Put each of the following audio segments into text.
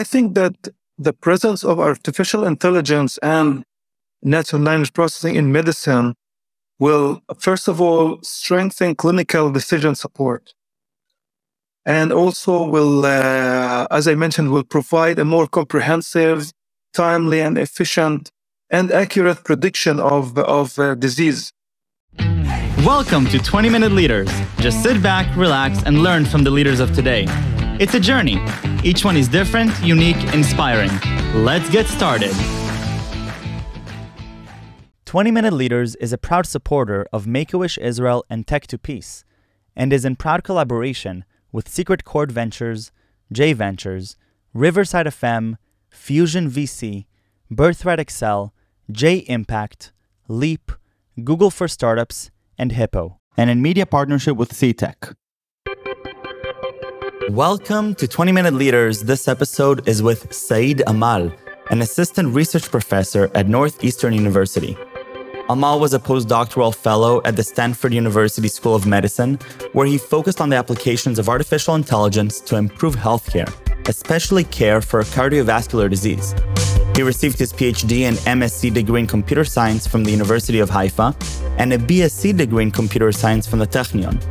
I think that the presence of artificial intelligence and natural language processing in medicine will, first of all, strengthen clinical decision support. And also will, uh, as I mentioned, will provide a more comprehensive, timely, and efficient and accurate prediction of, of uh, disease. Welcome to 20 Minute Leaders. Just sit back, relax, and learn from the leaders of today. It's a journey. Each one is different, unique, inspiring. Let's get started. 20 Minute Leaders is a proud supporter of Make a Wish Israel and Tech to Peace, and is in proud collaboration with Secret Chord Ventures, J Ventures, Riverside FM, Fusion VC, Birthright Excel, J Impact, Leap, Google for Startups, and Hippo, and in media partnership with CTech. Welcome to 20 Minute Leaders. This episode is with Saeed Amal, an assistant research professor at Northeastern University. Amal was a postdoctoral fellow at the Stanford University School of Medicine, where he focused on the applications of artificial intelligence to improve healthcare, especially care for cardiovascular disease. He received his PhD and MSc degree in computer science from the University of Haifa and a BSc degree in computer science from the Technion.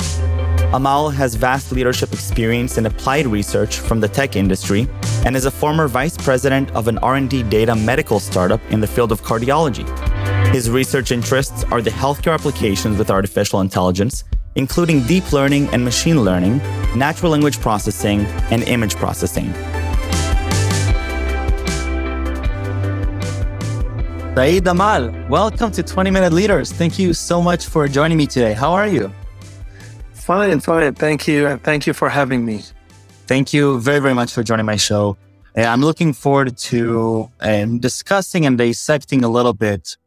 Amal has vast leadership experience in applied research from the tech industry and is a former vice president of an R&D data medical startup in the field of cardiology. His research interests are the healthcare applications with artificial intelligence, including deep learning and machine learning, natural language processing, and image processing. Saeed Amal, welcome to 20 Minute Leaders. Thank you so much for joining me today. How are you? Fine, fine. Thank you. And thank you for having me. Thank you very, very much for joining my show. I'm looking forward to um, discussing and dissecting a little bit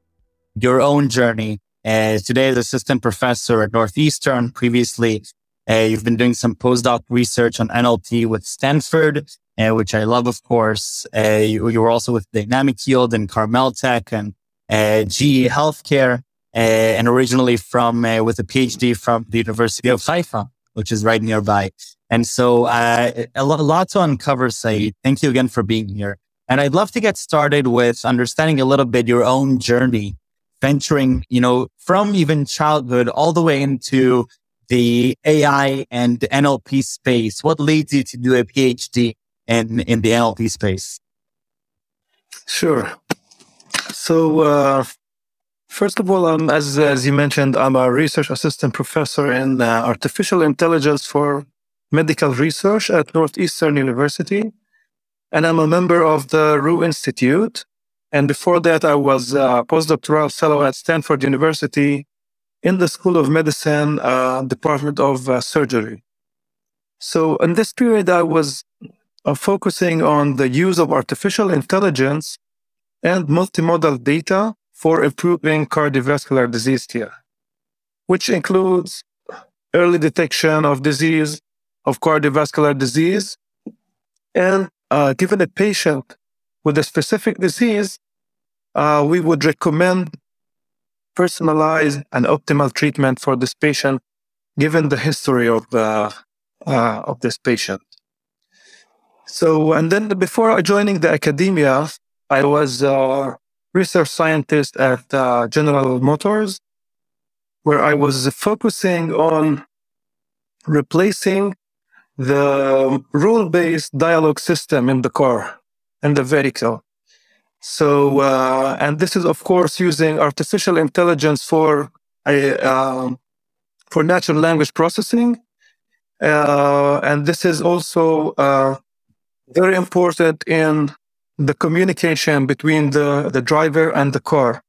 your own journey. Uh, today, as assistant professor at Northeastern, previously, uh, you've been doing some postdoc research on NLP with Stanford uh, which I love, of course. Uh, you, you, were also with Dynamic Yield and Carmel Tech and uh, GE Healthcare, and originally from uh, with a PhD from the University of Haifa, which is right nearby. And so uh, a, lot, a lot to uncover, Saeed. Thank you again for being here. And I'd love to get started with understanding a little bit your own journey, venturing, you know, from even childhood all the way into the AI and NLP space. What leads you to do a PhD in, in the NLP space? Sure. So, uh, first of all, um, as, as you mentioned, I'm a research assistant professor in uh, artificial intelligence for medical research at Northeastern University. And I'm a member of the Roux Institute. And before that, I was a postdoctoral fellow at Stanford University in the School of Medicine, uh, Department of uh, Surgery. So in this period, I was of focusing on the use of artificial intelligence and multimodal data for improving cardiovascular disease care, which includes early detection of disease, of cardiovascular disease, and uh, given a patient with a specific disease, uh, we would recommend personalized and optimal treatment for this patient, given the history of, uh, of this patient. So, and then before joining the academia, I was a research scientist at uh, General Motors, where I was focusing on replacing the rule-based dialogue system in the car and the vehicle. So, uh, and this is of course using artificial intelligence for uh, for natural language processing, uh, and this is also uh, very important in the communication between the, the driver and the car.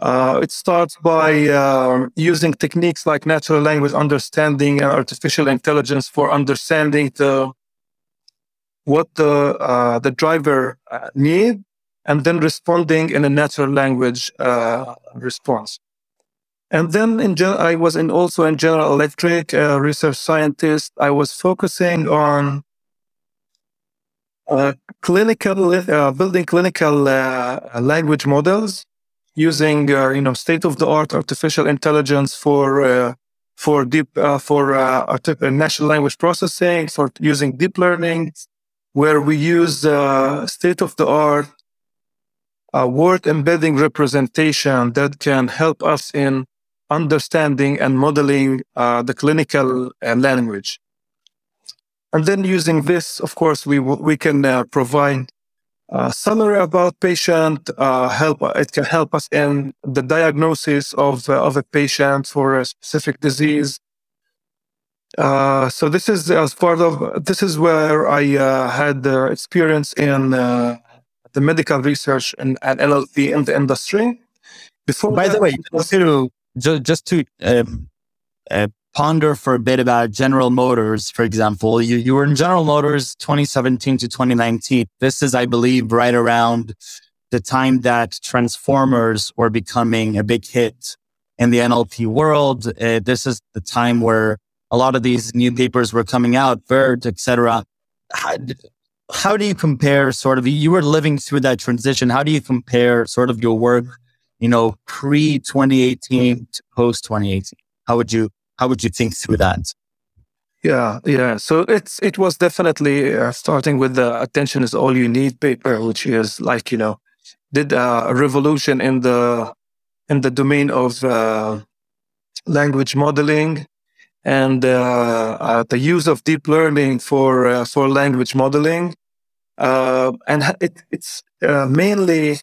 Uh, it starts by uh, using techniques like natural language understanding and artificial intelligence for understanding the what the uh, the driver uh, need and then responding in a natural language uh, response. And then in gen- I was in also in General Electric, research scientist. I was focusing on uh, clinical uh, building clinical uh, language models using uh, you know state of the art artificial intelligence for uh, for deep for natural language processing for using deep learning where we use uh, state of the art uh, word embedding representation that can help us in understanding and modeling uh, the clinical uh, language. And then using this, of course, we we can uh, provide a summary about patient. Uh, help it can help us in the diagnosis of uh, of a patient for a specific disease. Uh, so this is as part of this is where I had the experience in the medical research and, and NLP in the industry. Before by that, the way, just to just to um, uh, ponder for a bit about General Motors, for example, you, you were in General Motors 2017 to 2019. This is, I believe, right around the time that Transformers were becoming a big hit in the NLP world. Uh, this is the time where a lot of these new papers were coming out, BERT, etc. How, how do you compare sort of, you were living through that transition. How do you compare sort of your work, you know, pre 2018 to post 2018? How would you how would you think through that? Yeah, yeah. So it's it was definitely uh, starting with the attention is all you need paper, which is like you know did uh, a revolution in the in the domain of uh, language modeling and uh, uh, the use of deep learning for uh, for language modeling, and it, it's mainly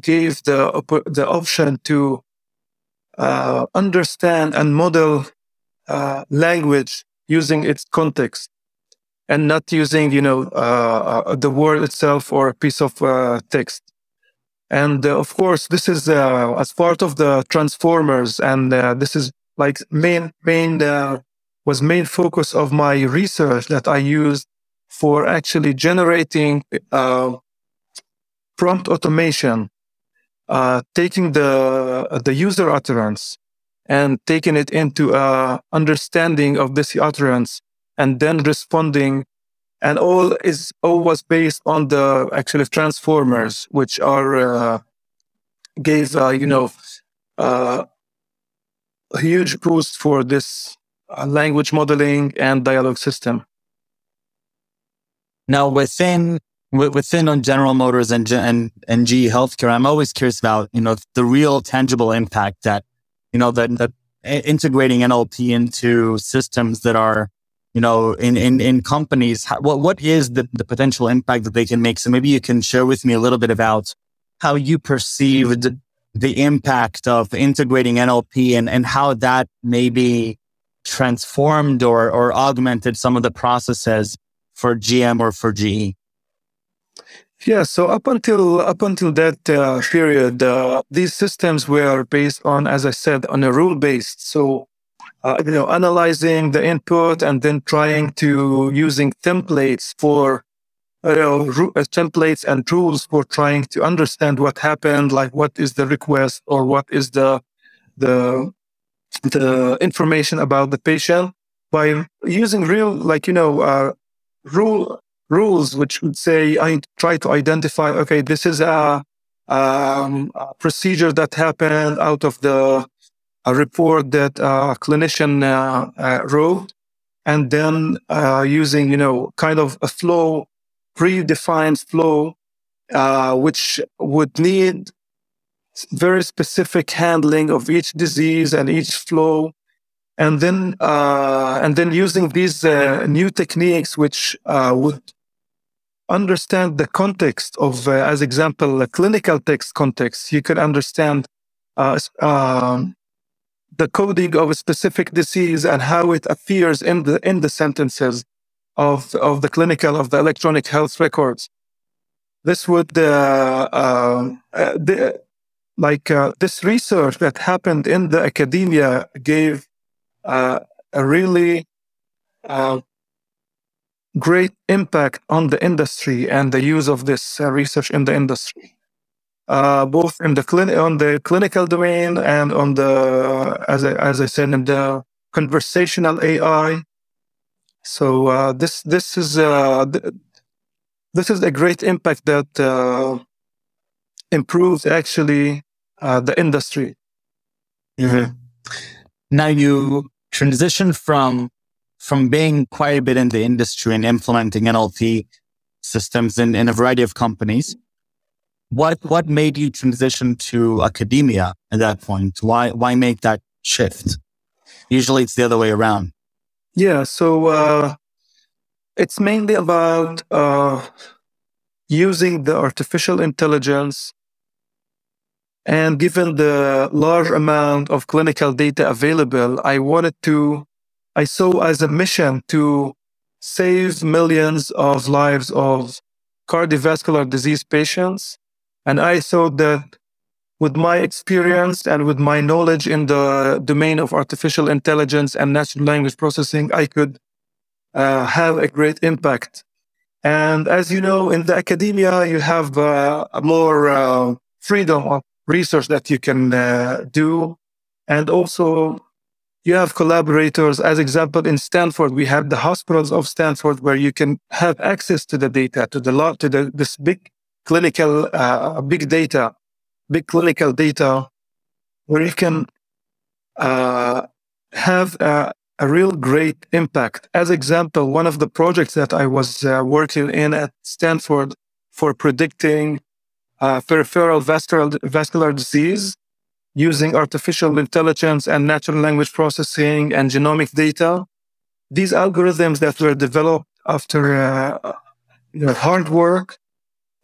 gave the the option to uh, understand and model uh, language using its context and not using, you know, uh, uh the word itself or a piece of uh, text. And uh, of course, this is as part of the transformers, and this is like main main was main focus of my research that I used for actually generating prompt automation uh, taking the the user utterance and taking it into a understanding of this utterance and then responding. And all is all was based on the actually transformers which are uh, gave uh, you know uh, a huge boost for this uh, language modeling and dialogue system. Now within within on General Motors and, and, and GE Healthcare, I'm always curious about, you know, the real tangible impact that, you know, that, that integrating NLP into systems that are, you know, in, in, in companies, how, what, what is the, the potential impact that they can make? So maybe you can share with me a little bit about how you perceived the impact of integrating NLP and, and how that maybe transformed or, or augmented some of the processes for GM or for GE. Yeah, so up until up until that uh, period, uh, these systems were based on, as I said, on a rule based. So, uh, you know, analyzing the input and then trying to using templates for, you know, ru- uh, templates and rules for trying to understand what happened, like what is the request or what is the the the information about the patient by using real, like you know, uh, rule rules which would say I try to identify okay this is a, um, a procedure that happened out of the report that a clinician uh, uh, wrote. And then uh, using you know kind of a flow predefined flow which would need very specific handling of each disease and each flow. And then uh, and then using these uh, new techniques which uh, would understand the context of, uh, as example, clinical text context, you can understand uh, um, the coding of a specific disease and how it appears in the in the sentences of of the clinical of the electronic health records. This would uh, um, uh the, like uh, this research that happened in the academia gave uh, a really great impact on the industry and the use of this uh, research in the industry, uh, both in the on the clinical domain and on the as I, as I said in the conversational AI. So uh, this this is uh, th- this is a great impact that uh, improves actually uh, the industry. Mm-hmm. Now you transition from from being quite a bit in the industry and implementing NLP systems in, in a variety of companies, what what made you transition to academia at that point? Why why make that shift? Usually it's the other way around. Yeah, so uh, it's mainly about uh, using the artificial intelligence. And given the large amount of clinical data available, I wanted to, I saw as a mission to save millions of lives of cardiovascular disease patients. And I thought that with my experience and with my knowledge in the domain of artificial intelligence and natural language processing, I could uh, have a great impact. And as you know, in the academia, you have uh, more uh, freedom of research that you can uh, do. And also, you have collaborators. As example, in Stanford, we have the hospitals of Stanford where you can have access to the data, to the lot, to the, this big clinical, uh, big data big clinical data where you can uh, have a, a, real great impact. As example, one of the projects that I was uh, working in at Stanford for predicting uh, peripheral vascular, vascular disease using artificial intelligence and natural language processing and genomic data. These algorithms that were developed after uh, you know, hard work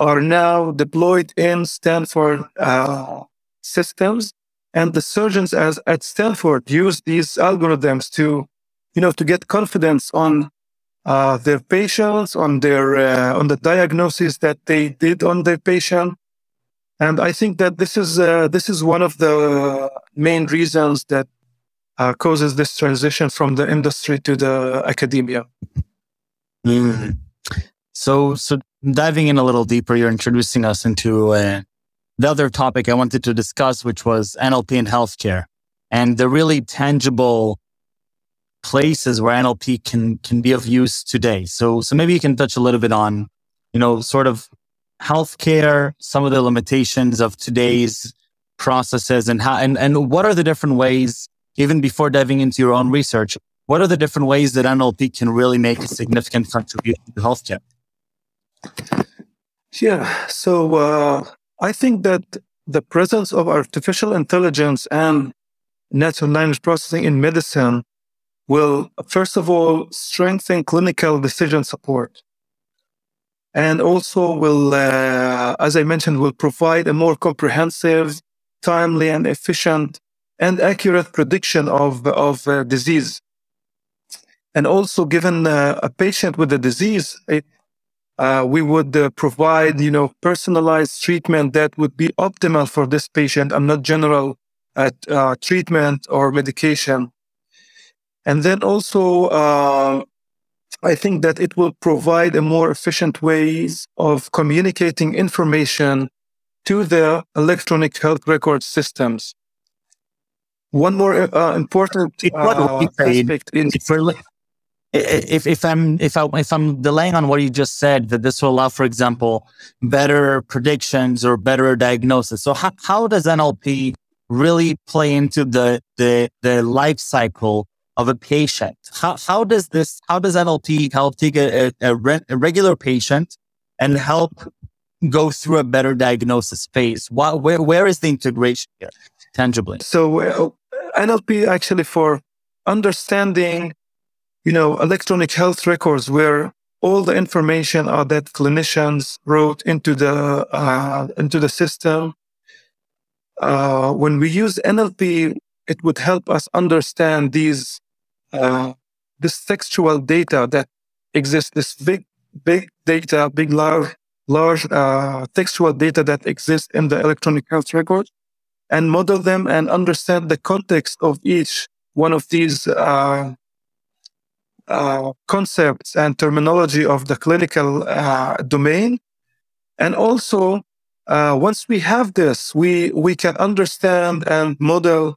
are now deployed in Stanford uh, systems. And the surgeons as, at Stanford use these algorithms to, you know, to get confidence on uh, their patients, on their uh, on the diagnosis that they did on their patient. And I think that this is uh, this is one of the main reasons that uh, causes this transition from the industry to the academia. Mm. So, so diving in a little deeper, you're introducing us into uh, the other topic I wanted to discuss, which was NLP in healthcare and the really tangible places where NLP can can be of use today. So, so maybe you can touch a little bit on, you know, sort of healthcare, some of the limitations of today's processes, and how and and what are the different ways, even before diving into your own research, what are the different ways that NLP can really make a significant contribution to healthcare? Yeah. So uh, I think that the presence of artificial intelligence and natural language processing in medicine will, first of all, strengthen clinical decision support. And also will, uh, as I mentioned, will provide a more comprehensive, timely, and efficient and accurate prediction of, of uh, disease. And also, given uh, a patient with a disease, it uh, we would uh, provide, you know, personalized treatment that would be optimal for this patient and not general uh, uh treatment or medication. And then also, I think that it will provide a more efficient ways of communicating information to the electronic health record systems. One more uh, important aspect in if, if I'm if I if I'm delaying on what you just said, that this will allow, for example, better predictions or better diagnosis. So how, how does NLP really play into the the the life cycle of a patient? How how does this how does NLP help take a, a, a regular patient and help go through a better diagnosis phase? What, where where is the integration here tangibly? So uh, NLP actually for understanding you know, electronic health records where all the information are that clinicians wrote into the uh, into the system. Uh, when we use NLP, it would help us understand these uh, this textual data that exists. This big big data, big large large uh, textual data that exists in the electronic health record, and model them and understand the context of each one of these uh, uh, concepts and terminology of the clinical uh, domain. And also, uh, once we have this, we, we can understand and model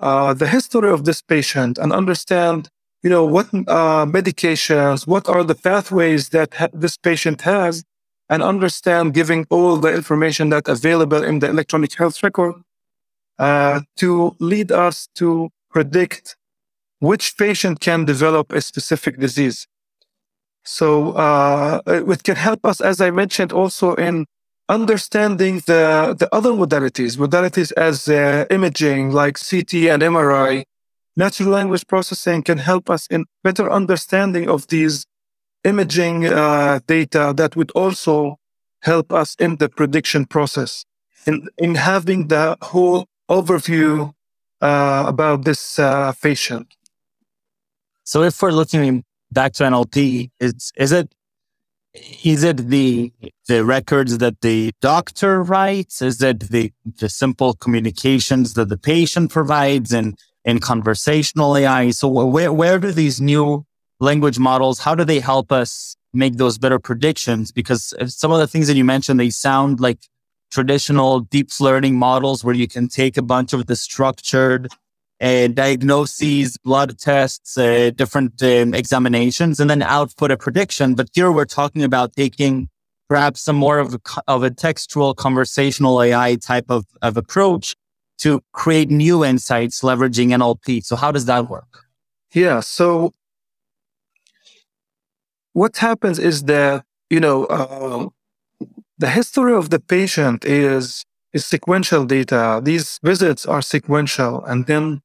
uh, the history of this patient and understand, you know, what uh, medications, what are the pathways that ha- this patient has, and understand giving all the information that available in the electronic health record to lead us to predict which patient can develop a specific disease. So uh, it can help us, as I mentioned, also in understanding the, the other modalities, modalities as uh, imaging like CT and MRI. Natural language processing can help us in better understanding of these imaging uh, data that would also help us in the prediction process, in, in having the whole overview uh, about this uh, patient. So if we're looking back to NLP, is is it is it the the records that the doctor writes? Is it the the simple communications that the patient provides and in conversational AI? So where where do these new language models how do they help us make those better predictions? Because uh, some of the things that you mentioned they sound like traditional deep learning models where you can take a bunch of the structured uh, diagnoses, blood tests, uh, different um, examinations, and then output a prediction. But here we're talking about taking perhaps some more of a, of a textual conversational AI type of, of approach to create new insights leveraging NLP. So how does that work? Yeah. So what happens is that, you know, uh, the history of the patient is is sequential data. These visits are sequential, and then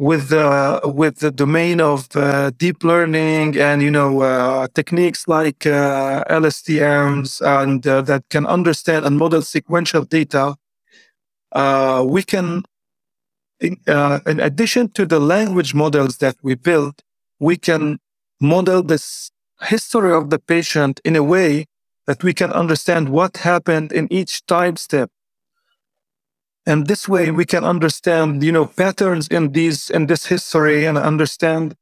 with the with the domain of uh, deep learning and you know uh, techniques like uh, LSTMs and uh, that can understand and model sequential data, uh, we can, in, uh, in addition to the language models that we build, we can model this history of the patient in a way that we can understand what happened in each time step and this way we can understand you know patterns in these in this history and understand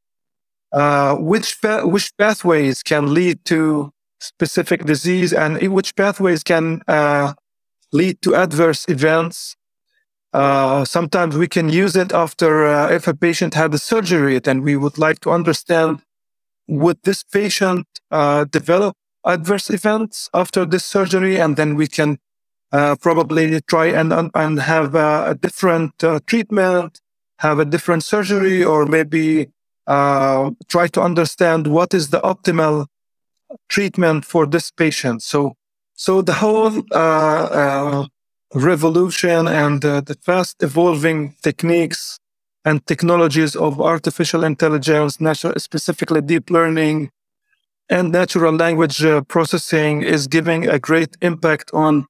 uh, which pa- which pathways can lead to specific disease and which pathways can uh, lead to adverse events. Uh, sometimes we can use it after uh, if a patient had a surgery and we would like to understand would this patient uh, develop adverse events after this surgery? And then we can uh, probably try and and have a different uh, treatment, have a different surgery, or maybe uh, try to understand what is the optimal treatment for this patient. So, so the whole uh, uh, revolution and the fast evolving techniques and technologies of artificial intelligence, natural, specifically deep learning, and natural language processing is giving a great impact on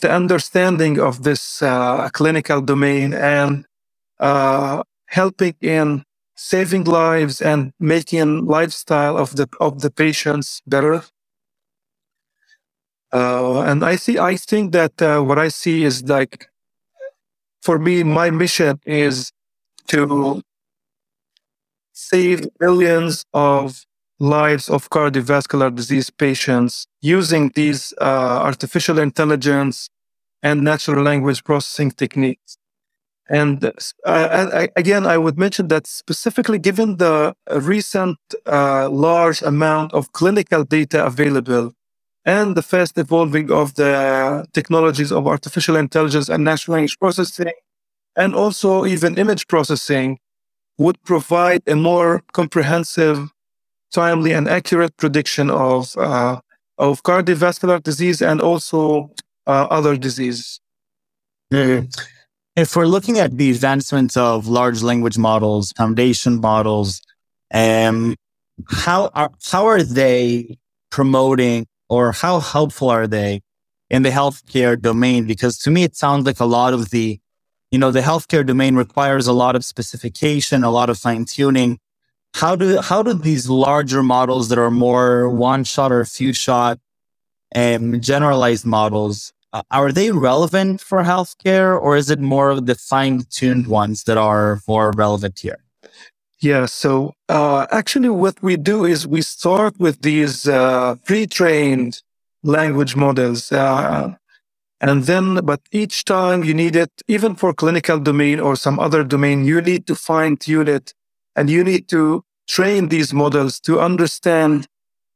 the understanding of this uh, clinical domain and uh, helping in saving lives and making lifestyle of the of the patients better. Uh, and I see, I think that uh, what I see is like, for me, my mission is to save millions of lives of cardiovascular disease patients using these uh, artificial intelligence and natural language processing techniques. And uh, I, again, I would mention that specifically given the recent uh, large amount of clinical data available and the fast evolving of the technologies of artificial intelligence and natural language processing, and also even image processing, would provide a more comprehensive timely and accurate prediction of uh, of cardiovascular disease and also uh, other diseases. Mm-hmm. If we're looking at the advancements of large language models, foundation models, um, how are how are they promoting or how helpful are they in the healthcare domain? Because to me, it sounds like a lot of the, you know, the healthcare domain requires a lot of specification, a lot of fine tuning how do how do these larger models that are more one shot or few shot and um, generalized models uh, are they relevant for healthcare or is it more of the fine-tuned ones that are more relevant here? Yeah so uh, actually what we do is we start with these uh, pre-trained language models uh, and then but each time you need it even for clinical domain or some other domain you need to fine-tune it and you need to train these models to understand.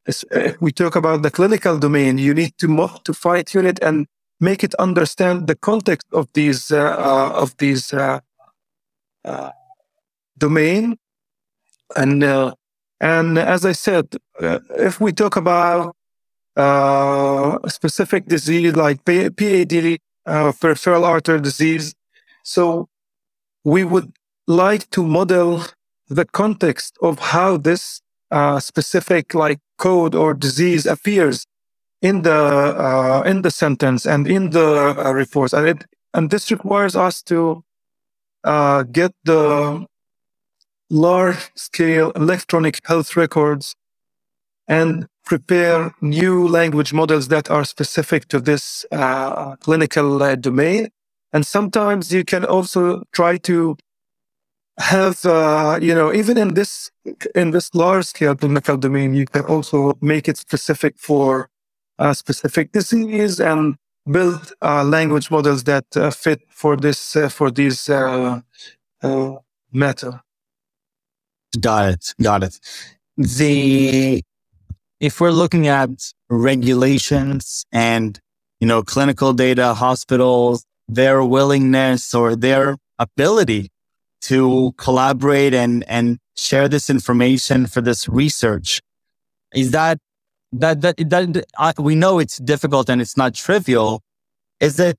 If uh, we talk about the clinical domain, you need to fine tune it and make it understand the context of these uh, uh, of these uh, uh domain. And, uh, and as I said, if we talk about a specific disease like PAD, peripheral artery disease, so we would like to model the context of how this uh, specific like code or disease appears in the uh, in the sentence and in the uh, reports, and it and this requires us to uh, get the large scale electronic health records and prepare new language models that are specific to this uh, clinical uh, domain. And sometimes you can also try to have, uh, you know, even in this in this large scale clinical domain, you can also make it specific for a specific disease and build uh, language models that uh, fit for this uh, for these uh, uh, matter. Got it. Got it. The if we're looking at regulations and you know clinical data, hospitals, their willingness or their ability to collaborate and and share this information for this research, is that that that, that uh, we know it's difficult and it's not trivial. Is it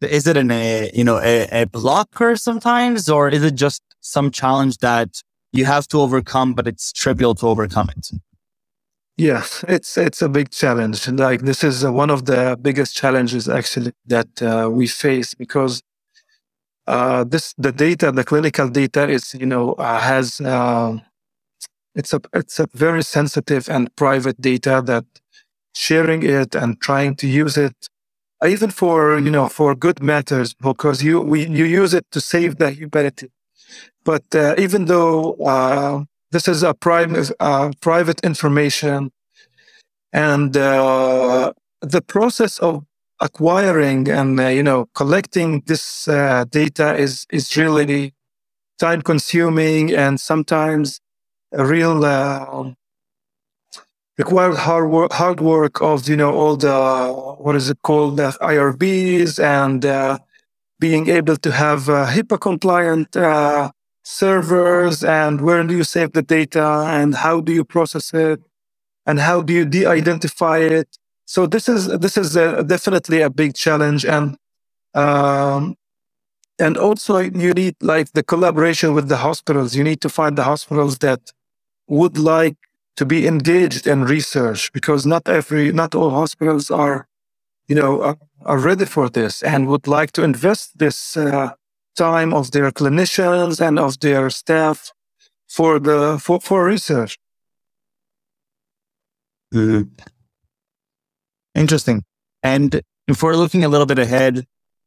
is it an a you know a, a blocker sometimes, or is it just some challenge that you have to overcome, but it's trivial to overcome it? Yes, it's it's a big challenge. Like this is uh, one of the biggest challenges actually that uh, we face because uh, this the data, the clinical data is you know uh, has um, it's a it's a very sensitive and private data that sharing it and trying to use it even for you know for good matters because you we you use it to save the humanity. But uh, even though uh, this is a private uh, private information and uh, the process of acquiring and uh, you know collecting this uh, data is is really time consuming and sometimes a real uh, required hard work, hard work of you know all the what is it called the IRBs and uh, being able to have uh, HIPAA compliant uh, servers and where do you save the data and how do you process it and how do you de-identify it. So this is this is a, definitely a big challenge and um, and also you need like the collaboration with the hospitals. You need to find the hospitals that would like to be engaged in research because not every, not all hospitals are, you know, are, are ready for this and would like to invest this uh, time of their clinicians and of their staff for the for, for research. Mm. Interesting. And if we're looking a little bit ahead,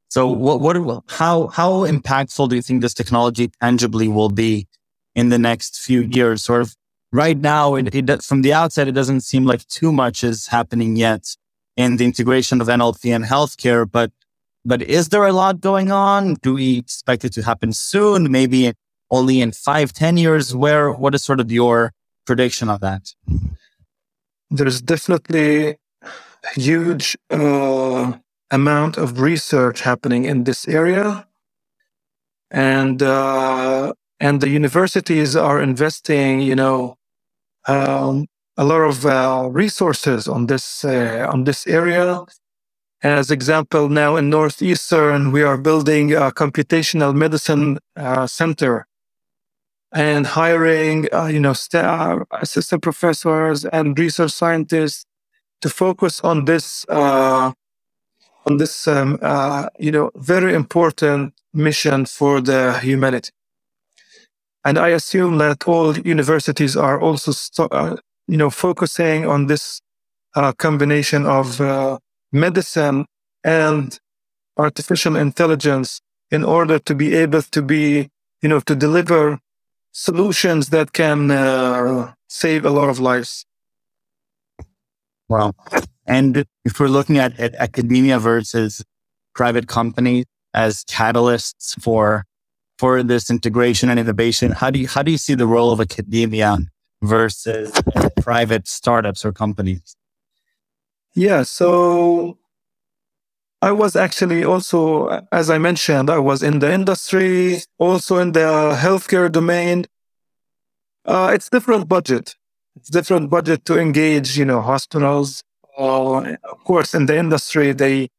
so what what how how impactful do you think this technology tangibly will be in the next few years? Sort of right now, it, it, from the outside, it doesn't seem like too much is happening yet in the integration of NLP and healthcare. But, but is there a lot going on? Do we expect it to happen soon? Maybe only in five, ten years? Where, what is sort of your prediction of that? There's definitely huge uh, amount of research happening in this area. And, uh, and the universities are investing, you know, um, a lot of uh, resources on this uh, on this area. As example, now in Northeastern, we are building a computational medicine uh, center and hiring, uh, you know, staff, assistant professors and research scientists to focus on this uh, on this, um, uh, you know, very important mission for the humanity. And I assume that all universities are also, uh, you know, focusing on this uh, combination of uh, medicine and artificial intelligence in order to be able to be, you know, to deliver solutions that can uh, save a lot of lives. Wow. And if we're looking at, at academia versus private companies as catalysts for for this integration and innovation? How do you, how do you see the role of academia versus private startups or companies? Yeah. So I was actually also, as I mentioned, I was in the industry, also in the healthcare domain. Uh, it's different budget. Different budget to engage, you know, hospitals. Uh, of course, in the industry, they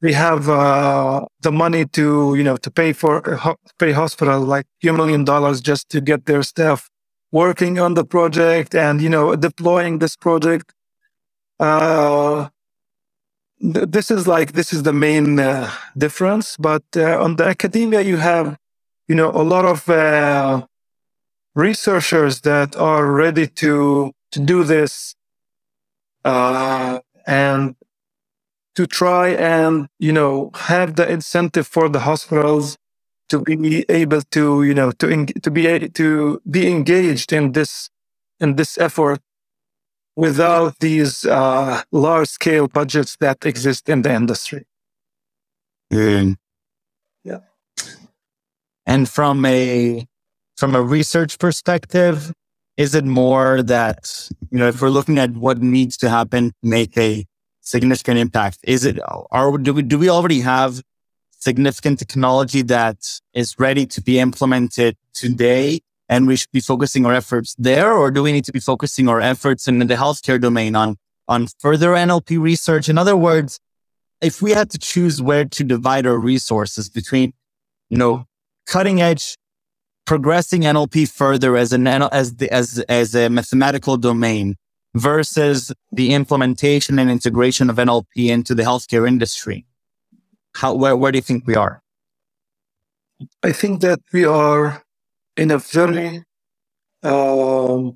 they have uh, the money to, you know, to pay for pay hospital like few million dollars just to get their staff working on the project and you know deploying this project. Uh, th- this is like this is the main uh, difference. But uh, on the academia, you have you know a lot of uh, researchers that are ready to to do this uh, and to try and you know have the incentive for the hospitals to be able to you know to to be to be engaged in this in this effort without these uh, large scale budgets that exist in the industry. Mm. Yeah. And from a from a research perspective, is it more that you know if we're looking at what needs to happen to make a significant impact, is it are do we do we already have significant technology that is ready to be implemented today and we should be focusing our efforts there? Or do we need to be focusing our efforts in the healthcare domain on on further NLP research? In other words if we had to choose where to divide our resources between you know cutting edge progressing NLP further as an as the, as as a mathematical domain versus the implementation and integration of NLP into the healthcare industry how, where, where do you think we are? I think that we are in a very uh,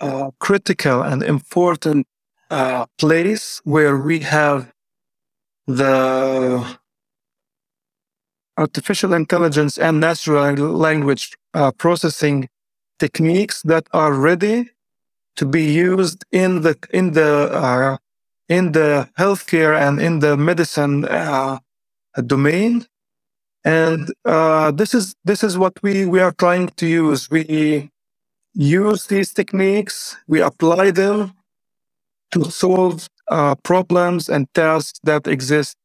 uh, critical and important uh, place where we have the artificial intelligence and natural language uh, processing techniques that are ready to be used in the in the uh, in the healthcare and in the medicine uh, domain. And uh, this is this is what we we are trying to use. We use these techniques, we apply them to solve uh, problems and tasks that exist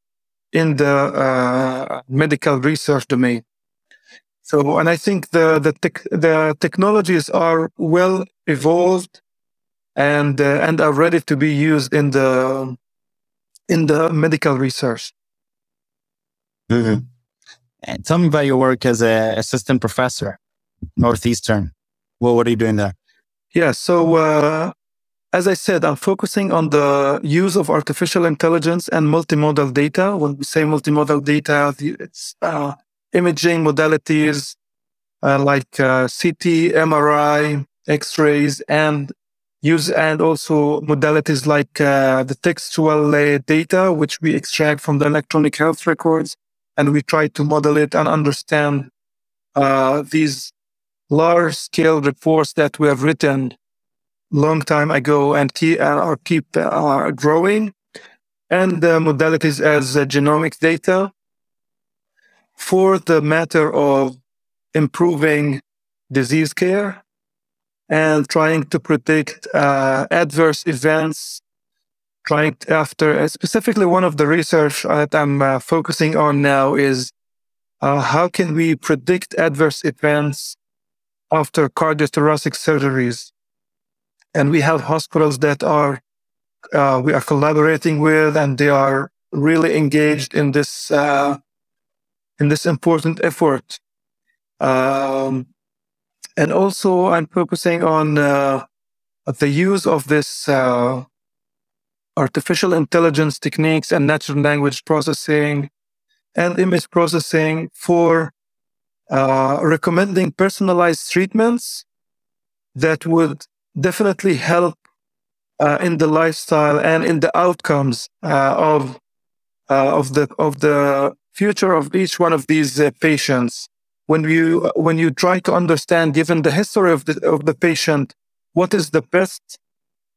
in the uh, medical research domain. So, and I think the the, te- the technologies are well evolved and uh, and are ready to be used in the in the medical research. Mm-hmm. And tell me about your work as an assistant professor, Northeastern. Well, what are you doing there? Yeah, so uh, as I said, I'm focusing on the use of artificial intelligence and multimodal data. When we say multimodal data, it's uh, imaging modalities uh, like uh, CT, MRI, X-rays, and use and also modalities like uh, the textual data, which we extract from the electronic health records, and we try to model it and understand uh, these large scale reports that we have written long time ago and keep, are keep uh, growing, and the modalities as genomic data for the matter of improving disease care and trying to predict uh, adverse events. Trying to, after uh, specifically one of the research that I'm uh, focusing on now is uh, how can we predict adverse events after cardiothoracic surgeries? And we have hospitals that are uh, we are collaborating with, and they are really engaged in this uh, in this important effort. Um, and also, I'm focusing on uh, the use of this uh, artificial intelligence techniques and natural language processing and image processing for uh, recommending personalized treatments that would definitely help uh, in the lifestyle and in the outcomes uh, of uh, of the of the future of each one of these patients. When you when you try to understand, given the history of the of the patient, what is the best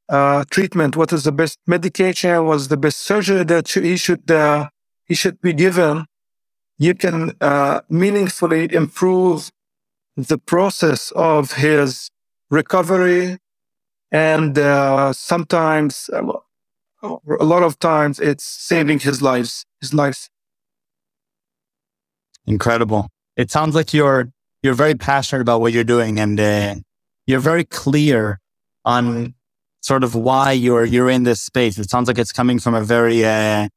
uh, treatment, what is the best medication, what's the best surgery that he should uh, he should be given, you can uh, meaningfully improve the process of his recovery, and uh, sometimes a lot of times it's saving his lives, his lives. Incredible. It sounds like you're you're very passionate about what you're doing, and uh, you're very clear on sort of why you're you're in this space. It sounds like it's coming from a very uh,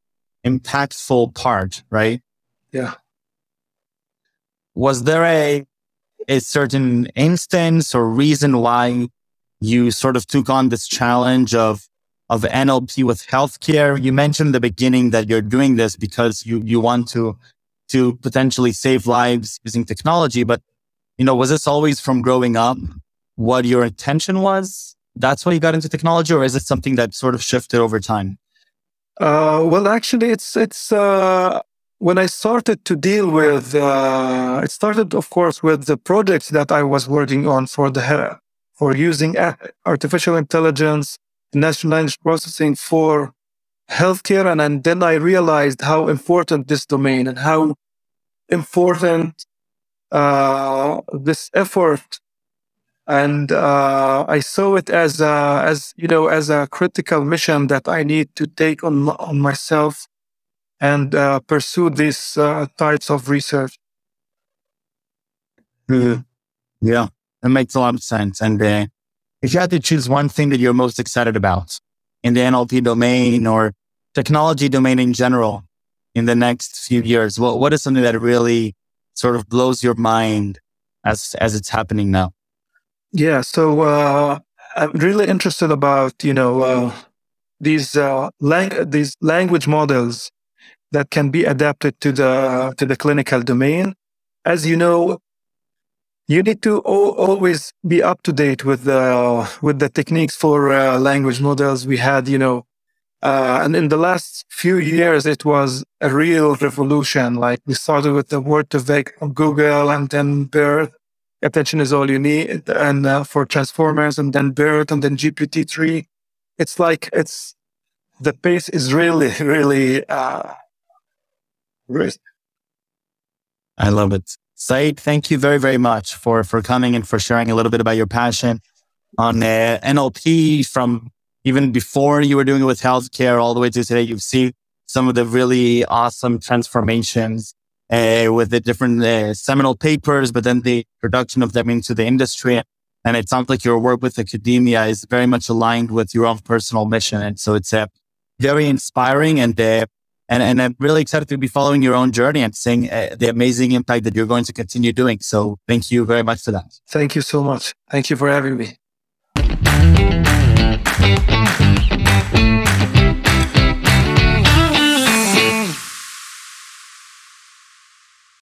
impactful part, right? Yeah. Was there a a certain instance or reason why you sort of took on this challenge of of NLP with healthcare? You mentioned in the beginning that you're doing this because you you want to to potentially save lives using technology, but you know, was this always from growing up what your intention was? That's why you got into technology, or is it something that sort of shifted over time? Uh, well, actually, it's it's uh, when I started to deal with. Uh, it started, of course, with the projects that I was working on for the for using artificial intelligence, natural language processing for healthcare, and, and then I realized how important this domain and how important uh, this effort and uh, I saw it as a, as you know as a critical mission that I need to take on on myself and uh, pursue these uh, types of research. Mm-hmm. Yeah, that makes a lot of sense. And uh, if you had to choose one thing that you're most excited about in the NLP domain or technology domain in general in the next few years, what what is something that really sort of blows your mind as as it's happening now? Yeah, so uh, I'm really interested about you know uh, these uh, lang- these language models that can be adapted to the to the clinical domain. As you know, you need to o- always be up to date with the with the techniques for uh, language models. We had you know, uh, and in the last few years, it was a real revolution. Like we started with the word2vec on Google, and then BERT attention is all you need and uh, for transformers and then BERT and then GPT-3. It's like it's the pace is really, really uh, I love it. Said, thank you very, very much for, for coming and for sharing a little bit about your passion on uh, NLP from even before you were doing it with healthcare all the way to today. You've seen some of the really awesome transformations uh, with the different uh, seminal papers, but then the production of them into the industry. And it sounds like your work with academia is very much aligned with your own personal mission. And so it's uh, very inspiring and, uh, and, and I'm really excited to be following your own journey and seeing uh, the amazing impact that you're going to continue doing. So thank you very much for that. Thank you so much. Thank you for having me.